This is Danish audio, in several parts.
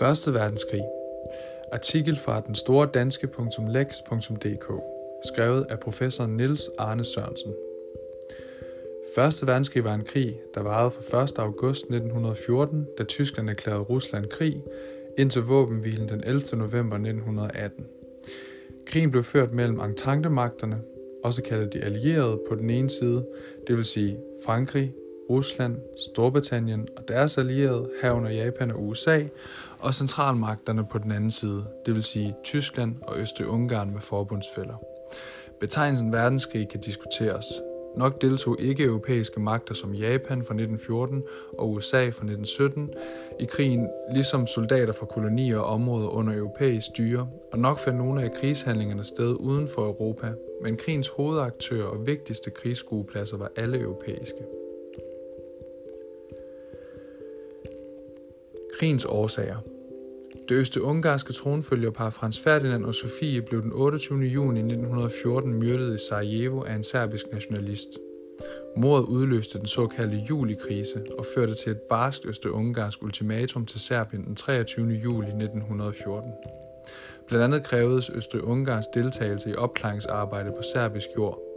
Første verdenskrig. Artikel fra den store danske.lex.dk. Skrevet af professor Niels Arne Sørensen. Første verdenskrig var en krig, der varede fra 1. august 1914, da Tyskland erklærede Rusland krig, indtil våbenhvilen den 11. november 1918. Krigen blev ført mellem entente-magterne, også kaldet de allierede på den ene side, det vil sige Frankrig, Rusland, Storbritannien og deres allierede, herunder Japan og USA, og centralmagterne på den anden side, det vil sige Tyskland og Østrig-Ungarn med forbundsfælder. Betegnelsen verdenskrig kan diskuteres. Nok deltog ikke europæiske magter som Japan fra 1914 og USA fra 1917 i krigen, ligesom soldater fra kolonier og områder under europæisk styre, og nok fandt nogle af krigshandlingerne sted uden for Europa, men krigens hovedaktører og vigtigste krigsskuepladser var alle europæiske. Krigens årsager Det øste-ungarske tronfølgerpar Frans Ferdinand og Sofie blev den 28. juni 1914 myrdet i Sarajevo af en serbisk nationalist. Mordet udløste den såkaldte julikrise og førte til et barskt øste-ungarsk ultimatum til Serbien den 23. juli 1914. Blandt andet krævedes Østrig-Ungarns deltagelse i opklaringsarbejde på serbisk jord –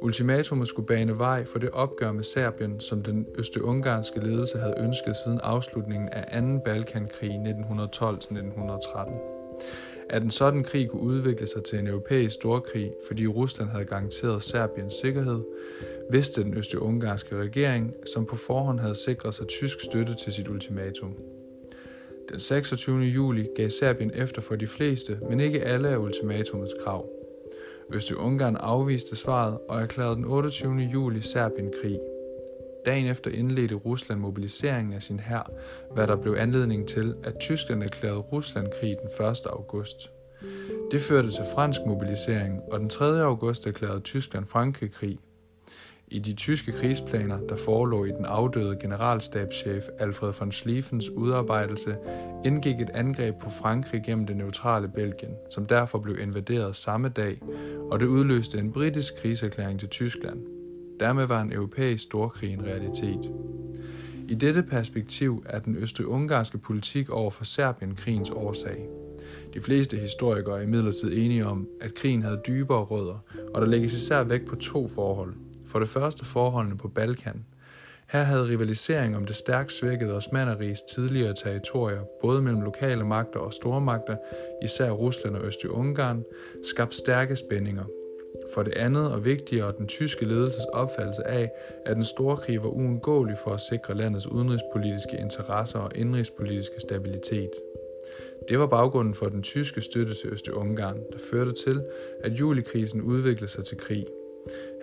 Ultimatumet skulle bane vej for det opgør med Serbien, som den østeungarske ledelse havde ønsket siden afslutningen af 2. Balkankrig 1912-1913. At en sådan krig kunne udvikle sig til en europæisk storkrig, fordi Rusland havde garanteret Serbiens sikkerhed, vidste den østeungarske regering, som på forhånd havde sikret sig tysk støtte til sit ultimatum. Den 26. juli gav Serbien efter for de fleste, men ikke alle af ultimatumets krav. Østrig-Ungarn afviste svaret og erklærede den 28. juli Serbien krig. Dagen efter indledte Rusland mobiliseringen af sin hær, hvad der blev anledning til, at Tyskland erklærede Rusland krig den 1. august. Det førte til fransk mobilisering, og den 3. august erklærede Tyskland Frankrig krig. I de tyske krigsplaner, der forelå i den afdøde generalstabschef Alfred von Schlieffens udarbejdelse, indgik et angreb på Frankrig gennem det neutrale Belgien, som derfor blev invaderet samme dag, og det udløste en britisk krigserklæring til Tyskland. Dermed var en europæisk storkrig en realitet. I dette perspektiv er den østrig-ungarske politik over for Serbien krigens årsag. De fleste historikere er imidlertid enige om, at krigen havde dybere rødder, og der lægges især vægt på to forhold – for det første forholdene på Balkan. Her havde rivalisering om det stærkt svækkede Osmaneriges tidligere territorier, både mellem lokale magter og stormagter, især Rusland og Østrig-Ungarn, skabt stærke spændinger. For det andet og vigtigere den tyske ledelses opfattelse af, at den store krig var uundgåelig for at sikre landets udenrigspolitiske interesser og indrigspolitiske stabilitet. Det var baggrunden for den tyske støtte til Østrig-Ungarn, der førte til, at julikrisen udviklede sig til krig.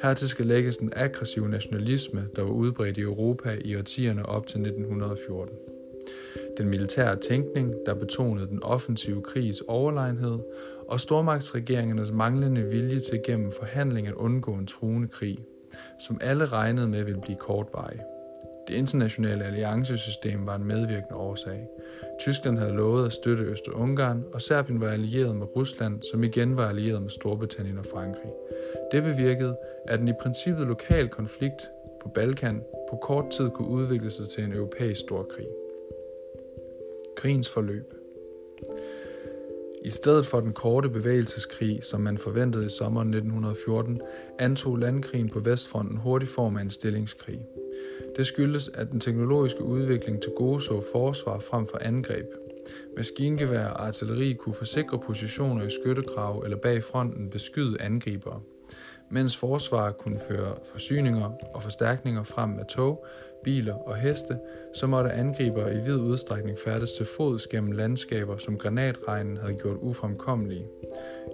Hertil skal lægges den aggressive nationalisme, der var udbredt i Europa i årtierne op til 1914. Den militære tænkning, der betonede den offensive krigs overlegenhed, og stormagtsregeringernes manglende vilje til gennem forhandling at undgå en truende krig, som alle regnede med ville blive kortvarig. Det internationale alliancesystem var en medvirkende årsag. Tyskland havde lovet at støtte Øst-Ungarn, og Serbien var allieret med Rusland, som igen var allieret med Storbritannien og Frankrig. Det bevirkede, at en i princippet lokal konflikt på Balkan på kort tid kunne udvikle sig til en europæisk storkrig. Krigens forløb i stedet for den korte bevægelseskrig, som man forventede i sommeren 1914, antog landkrigen på Vestfronten hurtig form af en stillingskrig. Det skyldes, at den teknologiske udvikling til gode så forsvar frem for angreb. Maskingevær og artilleri kunne forsikre positioner i skyttegrav eller bag fronten beskyde angribere. Mens forsvaret kunne føre forsyninger og forstærkninger frem med tog, biler og heste, så måtte angribere i vid udstrækning færdes til fods gennem landskaber, som granatregnen havde gjort ufremkommelige.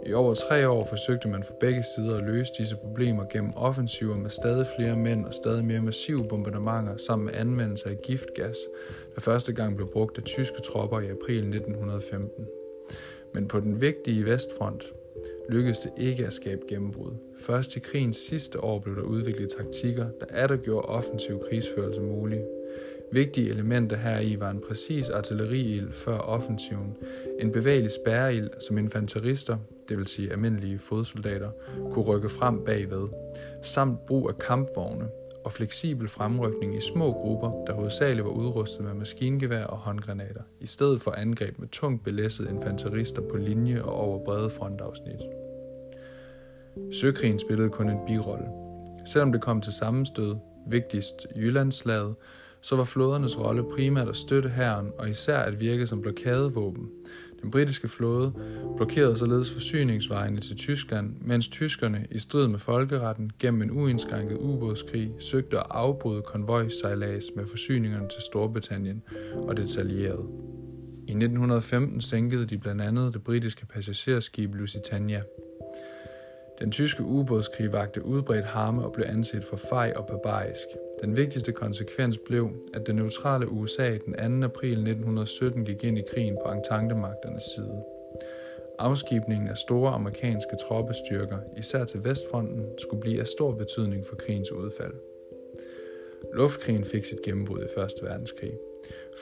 I over tre år forsøgte man fra begge sider at løse disse problemer gennem offensiver med stadig flere mænd og stadig mere massive bombardementer sammen med anvendelse af giftgas, der første gang blev brugt af tyske tropper i april 1915. Men på den vigtige vestfront lykkedes det ikke at skabe gennembrud. Først i krigens sidste år blev der udviklet taktikker, der atter gjorde offensiv krigsførelse mulig. Vigtige elementer heri var en præcis artilleriild før offensiven, en bevægelig spærreild, som infanterister, det vil sige almindelige fodsoldater, kunne rykke frem bagved, samt brug af kampvogne, og fleksibel fremrykning i små grupper, der hovedsageligt var udrustet med maskingevær og håndgranater, i stedet for angreb med tungt belæssede infanterister på linje og over brede frontafsnit. Søkrigen spillede kun en birolle. Selvom det kom til sammenstød, vigtigst Jyllandslaget, så var flådernes rolle primært at støtte hæren og især at virke som blokadevåben. Den britiske flåde blokerede således forsyningsvejene til Tyskland, mens tyskerne i strid med folkeretten gennem en uindskrænket ubådskrig søgte at afbryde konvojsejlads med forsyningerne til Storbritannien og detaljeret. I 1915 sænkede de blandt andet det britiske passagerskib Lusitania. Den tyske ubådskrig vagte udbredt harme og blev anset for fej og barbarisk. Den vigtigste konsekvens blev, at det neutrale USA den 2. april 1917 gik ind i krigen på Entente-magternes side. Afskibningen af store amerikanske troppestyrker, især til Vestfronten, skulle blive af stor betydning for krigens udfald. Luftkrigen fik sit gennembrud i 1. verdenskrig.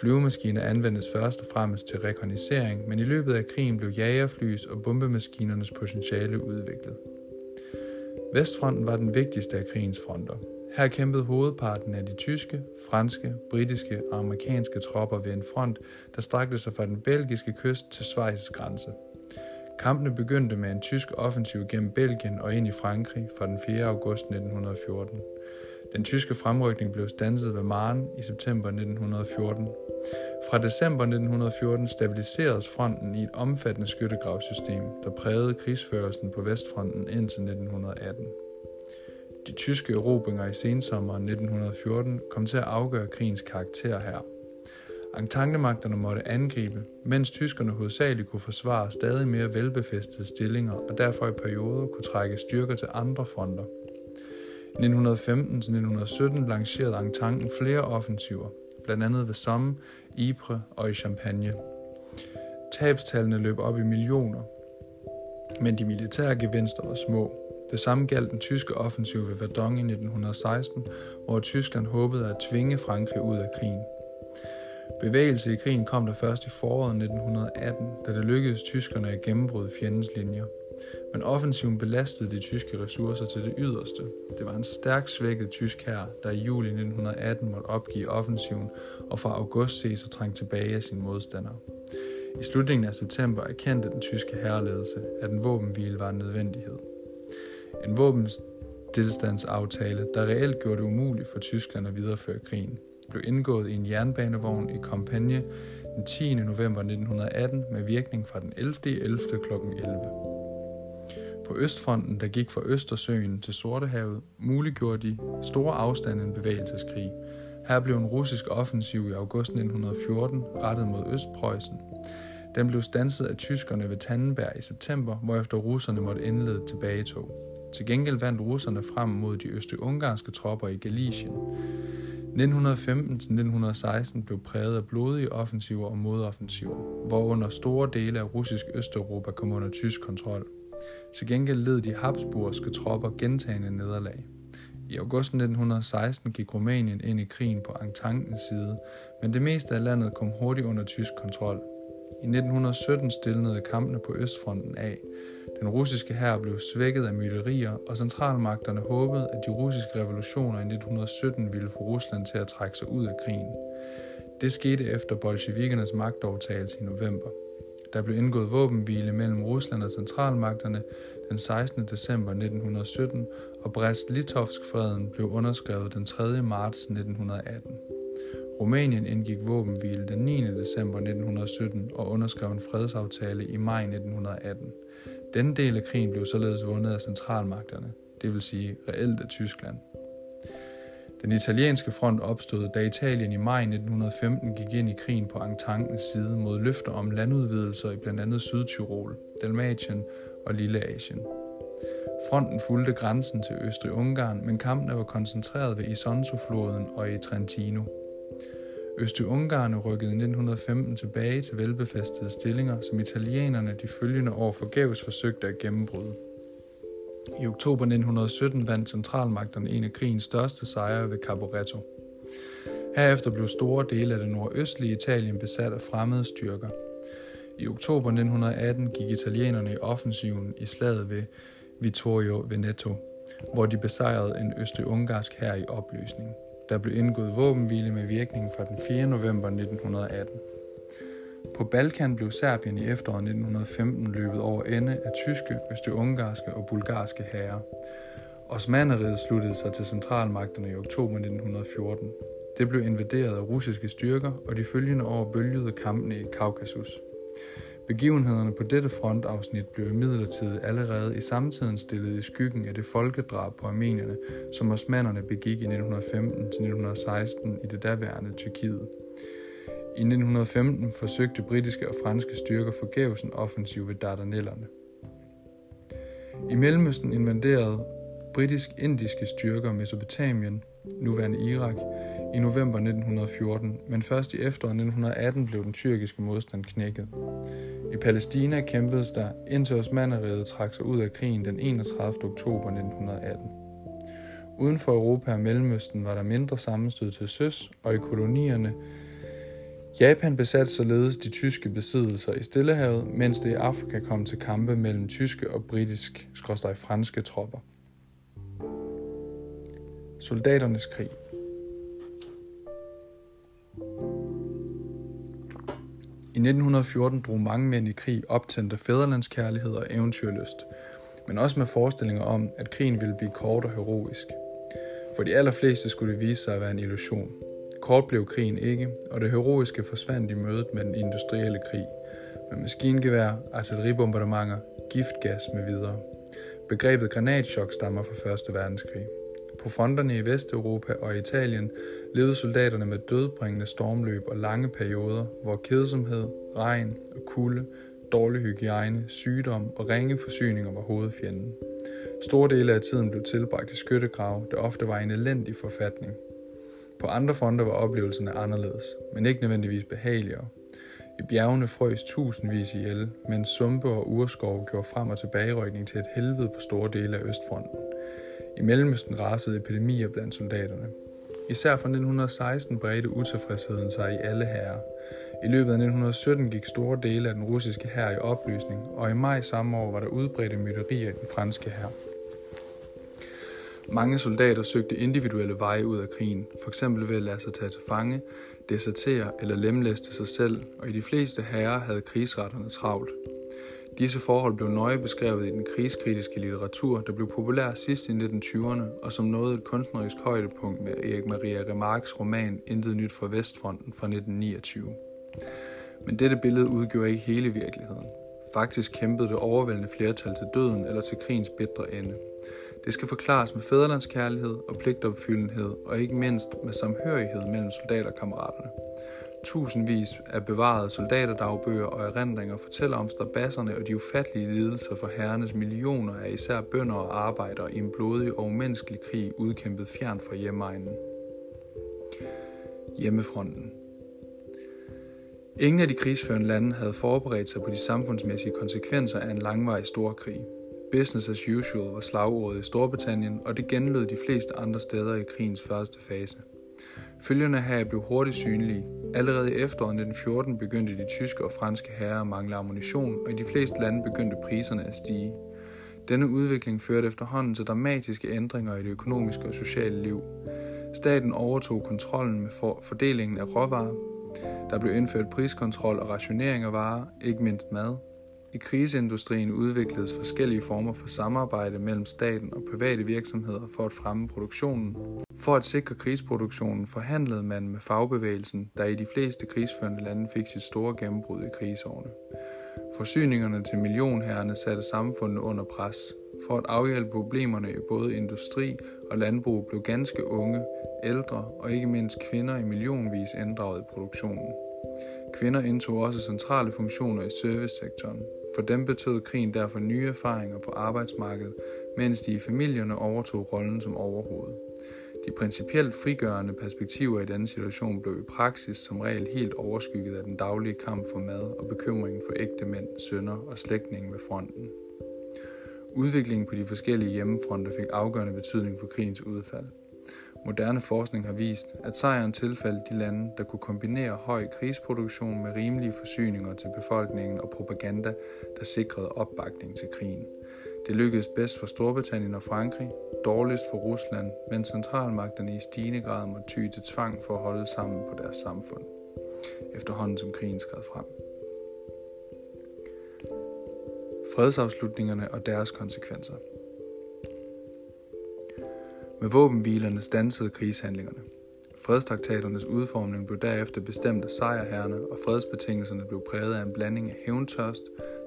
Flyvemaskiner anvendes først og fremmest til rekognisering, men i løbet af krigen blev jagerflys og bombemaskinernes potentiale udviklet. Vestfronten var den vigtigste af krigens fronter. Her kæmpede hovedparten af de tyske, franske, britiske og amerikanske tropper ved en front, der strakte sig fra den belgiske kyst til Schweiz grænse. Kampene begyndte med en tysk offensiv gennem Belgien og ind i Frankrig fra den 4. august 1914. Den tyske fremrykning blev stanset ved Maren i september 1914. Fra december 1914 stabiliseredes fronten i et omfattende skyttegravssystem, der prægede krigsførelsen på Vestfronten indtil 1918. De tyske erobringer i sensommeren 1914 kom til at afgøre krigens karakter her. Entente-magterne måtte angribe, mens tyskerne hovedsageligt kunne forsvare stadig mere velbefæstede stillinger og derfor i perioder kunne trække styrker til andre fronter. I 1915-1917 lancerede Ententen flere offensiver, blandt andet ved Somme, Ypres og i Champagne. Tabstallene løb op i millioner, men de militære gevinster var små. Det samme galt den tyske offensiv ved Verdun i 1916, hvor Tyskland håbede at tvinge Frankrig ud af krigen. Bevægelse i krigen kom der først i foråret 1918, da det lykkedes tyskerne at gennembryde fjendens linjer. Men offensiven belastede de tyske ressourcer til det yderste. Det var en stærkt svækket tysk hær, der i juli 1918 måtte opgive offensiven og fra august se sig trængt tilbage af sine modstandere. I slutningen af september erkendte den tyske herreledelse, at en våbenhvile var en nødvendighed. En våbenstilstandsaftale, der reelt gjorde det umuligt for Tyskland at videreføre krigen, blev indgået i en jernbanevogn i Kampagne den 10. november 1918 med virkning fra den 11. 11. kl. 11. På Østfronten, der gik fra Østersøen til Sortehavet, muliggjorde de store afstande en bevægelseskrig. Her blev en russisk offensiv i august 1914 rettet mod Østpreussen. Den blev stanset af tyskerne ved Tannenberg i september, hvorefter russerne måtte indlede tilbagetog. Til gengæld vandt russerne frem mod de øste-ungarske tropper i Galicien. 1915-1916 blev præget af blodige offensiver og modoffensiver, hvorunder store dele af russisk Østeuropa kom under tysk kontrol. Til gengæld led de habsburgske tropper gentagende nederlag. I august 1916 gik Rumænien ind i krigen på Ententens side, men det meste af landet kom hurtigt under tysk kontrol. I 1917 stillede kampene på Østfronten af. Den russiske hær blev svækket af myterier, og centralmagterne håbede, at de russiske revolutioner i 1917 ville få Rusland til at trække sig ud af krigen. Det skete efter bolsjevikernes magtovertagelse i november. Der blev indgået våbenhvile mellem Rusland og centralmagterne den 16. december 1917, og Brest-Litovsk-freden blev underskrevet den 3. marts 1918. Rumænien indgik våbenhvile den 9. december 1917 og underskrev en fredsaftale i maj 1918. Denne del af krigen blev således vundet af centralmagterne, det vil sige reelt af Tyskland. Den italienske front opstod, da Italien i maj 1915 gik ind i krigen på Ententens side mod løfter om landudvidelser i blandt andet Sydtyrol, Dalmatien og Lilleasien. Fronten fulgte grænsen til Østrig-Ungarn, men kampene var koncentreret ved Isonzo-floden og i Trentino. Østrig-Ungarne rykkede i 1915 tilbage til velbefæstede stillinger, som italienerne de følgende år forgæves forsøgte at gennembryde. I oktober 1917 vandt centralmagterne en af krigens største sejre ved Caporetto. Herefter blev store dele af det nordøstlige Italien besat af fremmede styrker. I oktober 1918 gik italienerne i offensiven i slaget ved Vittorio Veneto. hvor de besejrede en østlig ungarsk hær i opløsning. Der blev indgået våbenhvile med virkning fra den 4. november 1918. På Balkan blev Serbien i efteråret 1915 løbet over ende af tyske, østrig-ungarske og bulgarske herrer. Osmaneriet sluttede sig til centralmagterne i oktober 1914. Det blev invaderet af russiske styrker, og de følgende år bølgede kampene i Kaukasus. Begivenhederne på dette frontafsnit blev imidlertid allerede i samtiden stillet i skyggen af det folkedrab på armenierne, som osmanderne begik i 1915-1916 i det daværende Tyrkiet. I 1915 forsøgte britiske og franske styrker forgæves en offensiv ved Dardanellerne. I Mellemøsten invaderede britisk-indiske styrker Mesopotamien, nuværende Irak, i november 1914, men først i efteråret 1918 blev den tyrkiske modstand knækket. I Palæstina kæmpedes der, indtil Osmaneriet trak sig ud af krigen den 31. oktober 1918. Uden for Europa og Mellemøsten var der mindre sammenstød til søs, og i kolonierne Japan besatte således de tyske besiddelser i Stillehavet, mens det i Afrika kom til kampe mellem tyske og britisk-franske tropper. Soldaternes krig I 1914 drog mange mænd i krig optændte fædrelandskærlighed og eventyrlyst, men også med forestillinger om, at krigen ville blive kort og heroisk. For de allerfleste skulle det vise sig at være en illusion. Kort blev krigen ikke, og det heroiske forsvandt i mødet med den industrielle krig, med maskingevær, artilleribombardementer, giftgas med videre. Begrebet granatchok stammer fra 1. verdenskrig. På fronterne i Vesteuropa og Italien levede soldaterne med dødbringende stormløb og lange perioder, hvor kedsomhed, regn og kulde, dårlig hygiejne, sygdom og ringe forsyninger var hovedfjenden. Store dele af tiden blev tilbragt i skyttegrav, der ofte var en elendig forfatning. På andre fronter var oplevelserne anderledes, men ikke nødvendigvis behageligere. I bjergene frøs tusindvis ihjel, mens sumpe og urskov gjorde frem og tilbagerykning til et helvede på store dele af Østfronten. I Mellemøsten rasede epidemier blandt soldaterne. Især fra 1916 bredte utilfredsheden sig i alle herrer. I løbet af 1917 gik store dele af den russiske hær i opløsning, og i maj samme år var der udbredte myterier i den franske hær. Mange soldater søgte individuelle veje ud af krigen, f.eks. ved at lade sig tage til fange, desertere eller lemlæste sig selv, og i de fleste herrer havde krigsretterne travlt. Disse forhold blev nøje beskrevet i den krigskritiske litteratur, der blev populær sidst i 1920'erne, og som nåede et kunstnerisk højdepunkt med Erik Maria Remarques roman Intet nyt fra Vestfronten fra 1929. Men dette billede udgjorde ikke hele virkeligheden. Faktisk kæmpede det overvældende flertal til døden eller til krigens bitre ende. Det skal forklares med fædrelandskærlighed og pligtopfyldenhed, og ikke mindst med samhørighed mellem soldaterkammeraterne. Tusindvis af bevarede soldaterdagbøger og erindringer fortæller om strabasserne og de ufattelige lidelser for herrenes millioner af især bønder og arbejdere i en blodig og umenneskelig krig udkæmpet fjern fra hjemmeegnen. Hjemmefronten Ingen af de krigsførende lande havde forberedt sig på de samfundsmæssige konsekvenser af en langvarig storkrig. Business as usual var slagordet i Storbritannien, og det genlød de fleste andre steder i krigens første fase. Følgerne her blev hurtigt synlige. Allerede i efteråret 1914 begyndte de tyske og franske herrer at mangle ammunition, og i de fleste lande begyndte priserne at stige. Denne udvikling førte efterhånden til dramatiske ændringer i det økonomiske og sociale liv. Staten overtog kontrollen med fordelingen af råvarer. Der blev indført priskontrol og rationering af varer, ikke mindst mad. I kriseindustrien udvikledes forskellige former for samarbejde mellem staten og private virksomheder for at fremme produktionen. For at sikre krigsproduktionen forhandlede man med fagbevægelsen, der i de fleste krigsførende lande fik sit store gennembrud i krigsårene. Forsyningerne til millionherrene satte samfundet under pres. For at afhjælpe problemerne i både industri og landbrug blev ganske unge, ældre og ikke mindst kvinder i millionvis inddraget i produktionen. Kvinder indtog også centrale funktioner i servicesektoren. For dem betød krigen derfor nye erfaringer på arbejdsmarkedet, mens de i familierne overtog rollen som overhoved. De principielt frigørende perspektiver i denne situation blev i praksis som regel helt overskygget af den daglige kamp for mad og bekymringen for ægte mænd, sønner og slægtninge ved fronten. Udviklingen på de forskellige hjemmefronter fik afgørende betydning for krigens udfald. Moderne forskning har vist, at sejren tilfaldt de lande, der kunne kombinere høj krigsproduktion med rimelige forsyninger til befolkningen og propaganda, der sikrede opbakning til krigen. Det lykkedes bedst for Storbritannien og Frankrig, dårligst for Rusland, men centralmagterne i stigende grad må ty til tvang for at holde sammen på deres samfund, efterhånden som krigen skred frem. Fredsafslutningerne og deres konsekvenser med våbenhvilerne stansede krigshandlingerne – Fredstraktaternes udformning blev derefter bestemt af sejrherrene, og fredsbetingelserne blev præget af en blanding af hævntørst,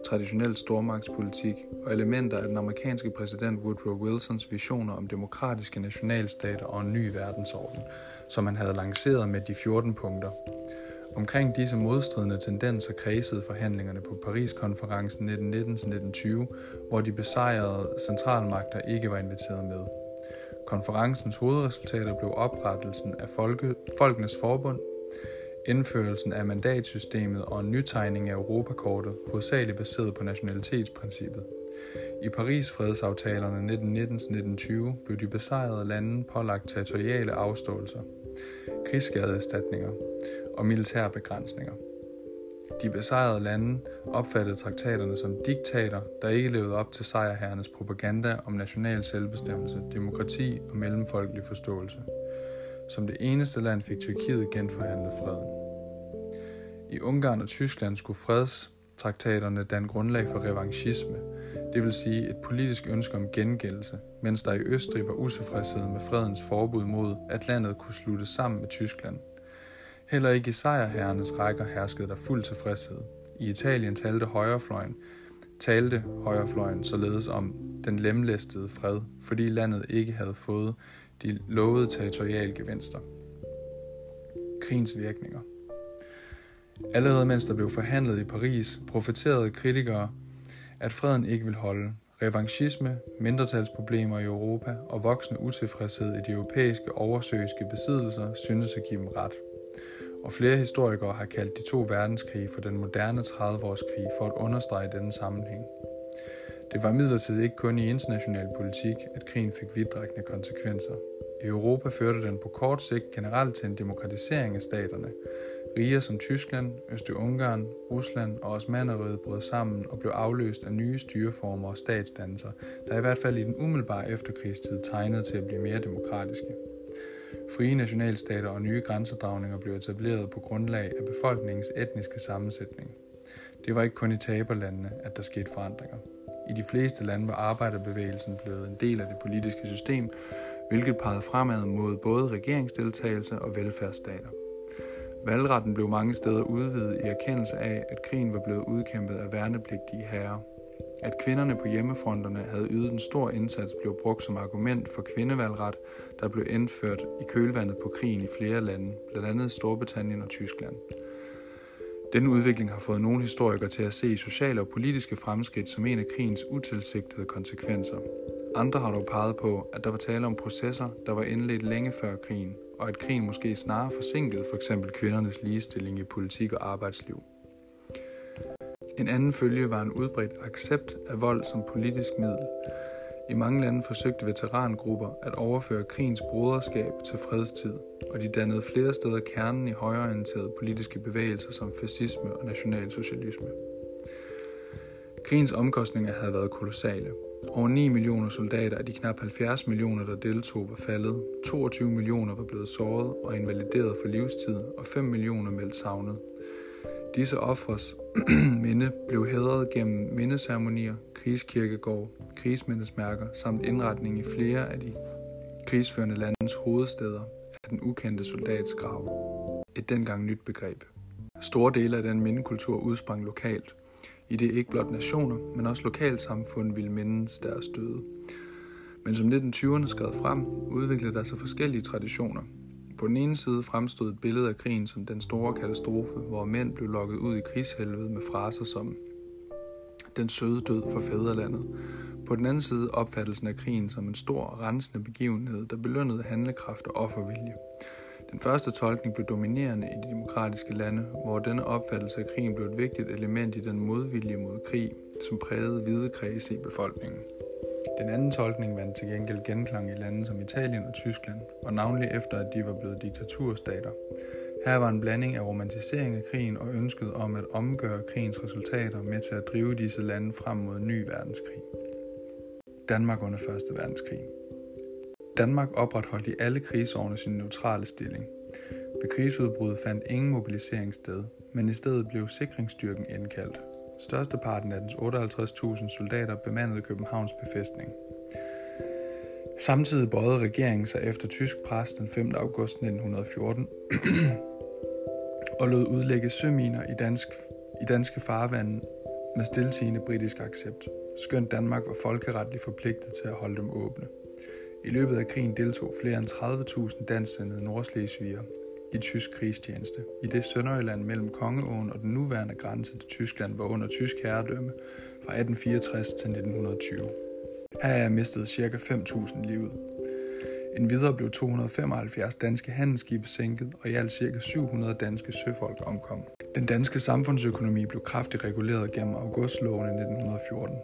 traditionel stormagtspolitik og elementer af den amerikanske præsident Woodrow Wilsons visioner om demokratiske nationalstater og en ny verdensorden, som han havde lanceret med de 14 punkter. Omkring disse modstridende tendenser kredsede forhandlingerne på Paris-konferencen 1919-1920, hvor de besejrede centralmagter ikke var inviteret med. Konferencens hovedresultater blev oprettelsen af Folke, Folkenes Forbund, indførelsen af mandatsystemet og en nytegning af Europakortet, hovedsageligt baseret på nationalitetsprincippet. I Paris fredsaftalerne 1919-1920 blev de besejrede lande pålagt territoriale afståelser, krigsskadeerstatninger og militære begrænsninger. De besejrede lande opfattede traktaterne som diktater, der ikke levede op til sejrherrenes propaganda om national selvbestemmelse, demokrati og mellemfolkelig forståelse. Som det eneste land fik Tyrkiet genforhandlet freden. I Ungarn og Tyskland skulle fredstraktaterne danne grundlag for revanchisme, det vil sige et politisk ønske om gengældelse, mens der i Østrig var utilfredshed med fredens forbud mod, at landet kunne slutte sammen med Tyskland – Heller ikke i sejrherrenes rækker herskede der fuld tilfredshed. I Italien talte højrefløjen, talte højrefløjen således om den lemlæstede fred, fordi landet ikke havde fået de lovede territoriale gevinster. Krigens virkninger Allerede mens der blev forhandlet i Paris, profeterede kritikere, at freden ikke vil holde. Revanchisme, mindretalsproblemer i Europa og voksende utilfredshed i de europæiske oversøiske besiddelser syntes at give dem ret og flere historikere har kaldt de to verdenskrige for den moderne 30-årskrig for at understrege denne sammenhæng. Det var midlertid ikke kun i international politik, at krigen fik vidtrækkende konsekvenser. I Europa førte den på kort sigt generelt til en demokratisering af staterne. Riger som Tyskland, Østrig-Ungarn, Rusland og Osmaneriet brød sammen og blev afløst af nye styreformer og statsdannelser, der i hvert fald i den umiddelbare efterkrigstid tegnede til at blive mere demokratiske. Frie nationalstater og nye grænsedragninger blev etableret på grundlag af befolkningens etniske sammensætning. Det var ikke kun i taberlandene, at der skete forandringer. I de fleste lande var arbejderbevægelsen blevet en del af det politiske system, hvilket pegede fremad mod både regeringsdeltagelse og velfærdsstater. Valgretten blev mange steder udvidet i erkendelse af, at krigen var blevet udkæmpet af værnepligtige herrer. At kvinderne på hjemmefronterne havde ydet en stor indsats blev brugt som argument for kvindevalgret, der blev indført i kølvandet på krigen i flere lande, blandt andet Storbritannien og Tyskland. Denne udvikling har fået nogle historikere til at se sociale og politiske fremskridt som en af krigens utilsigtede konsekvenser. Andre har dog peget på, at der var tale om processer, der var indledt længe før krigen, og at krigen måske snarere forsinkede f.eks. kvindernes ligestilling i politik og arbejdsliv. En anden følge var en udbredt accept af vold som politisk middel. I mange lande forsøgte veterangrupper at overføre krigens broderskab til fredstid, og de dannede flere steder kernen i højreorienterede politiske bevægelser som fascisme og nationalsocialisme. Krigens omkostninger havde været kolossale. Over 9 millioner soldater af de knap 70 millioner, der deltog, var faldet. 22 millioner var blevet såret og invalideret for livstid, og 5 millioner meldt savnet. Disse offres minde blev hædret gennem mindeceremonier, krigskirkegård, krigsmindesmærker samt indretning i flere af de krigsførende landes hovedsteder af den ukendte soldats grav. Et dengang nyt begreb. Store dele af den mindekultur udsprang lokalt, i det ikke blot nationer, men også lokalsamfund ville mindes deres døde. Men som 1920'erne skred frem, udviklede der sig forskellige traditioner, på den ene side fremstod et billede af krigen som den store katastrofe, hvor mænd blev lokket ud i krigshelvede med fraser som den søde død for fædrelandet. På den anden side opfattelsen af krigen som en stor, rensende begivenhed, der belønnede handlekraft og offervilje. Den første tolkning blev dominerende i de demokratiske lande, hvor denne opfattelse af krigen blev et vigtigt element i den modvilje mod krig, som prægede hvide kredse i befolkningen. Den anden tolkning vandt til gengæld genklang i lande som Italien og Tyskland, og navnlig efter at de var blevet diktaturstater. Her var en blanding af romantisering af krigen og ønsket om at omgøre krigens resultater med til at drive disse lande frem mod en ny verdenskrig. Danmark under 1. verdenskrig. Danmark opretholdt i alle krigsårene sin neutrale stilling. Ved krigsudbruddet fandt ingen mobilisering sted, men i stedet blev sikringsstyrken indkaldt. Størsteparten af dens 58.000 soldater bemandede Københavns befæstning. Samtidig bøjede regeringen sig efter tysk pres den 5. august 1914 og lod udlægge søminer i, dansk, i danske farvande med stiltigende britisk accept, skønt Danmark var folkeretligt forpligtet til at holde dem åbne. I løbet af krigen deltog flere end 30.000 dansksindede nordslesviger i tysk krigstjeneste, i det Sønderjylland mellem Kongeåen og den nuværende grænse til Tyskland var under tysk herredømme fra 1864 til 1920. Her er mistet ca. 5.000 livet. En videre blev 275 danske handelsskibe sænket, og i alt ca. 700 danske søfolk omkom. Den danske samfundsøkonomi blev kraftigt reguleret gennem augustloven i 1914.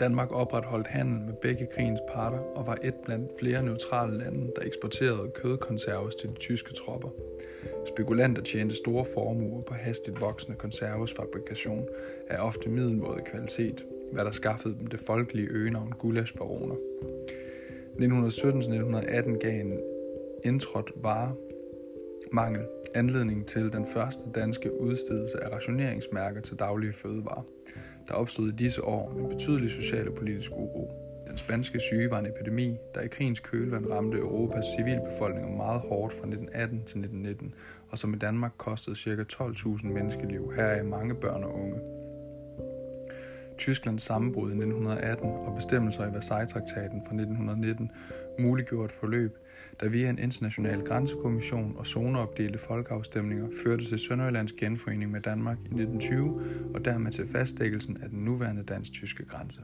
Danmark opretholdt handel med begge krigens parter og var et blandt flere neutrale lande, der eksporterede kødkonserves til de tyske tropper. Spekulanter tjente store formuer på hastigt voksende konservesfabrikation af ofte middelmåde kvalitet, hvad der skaffede dem det folkelige øgenavn gulasbaroner. 1917-1918 gav en indtrådt varemangel anledning til den første danske udstedelse af rationeringsmærker til daglige fødevarer. Der opstod i disse år en betydelig social og politisk uro. Den spanske syge var en epidemi, der i krigens kølvand ramte Europas civilbefolkning meget hårdt fra 1918 til 1919, og som i Danmark kostede ca. 12.000 menneskeliv, heraf mange børn og unge. Tysklands sammenbrud i 1918 og bestemmelser i Versailles-traktaten fra 1919 muliggjorde et forløb, der via en international grænsekommission og zoneopdelte folkeafstemninger førte til Sønderjyllands genforening med Danmark i 1920 og dermed til fastlæggelsen af den nuværende dansk-tyske grænse.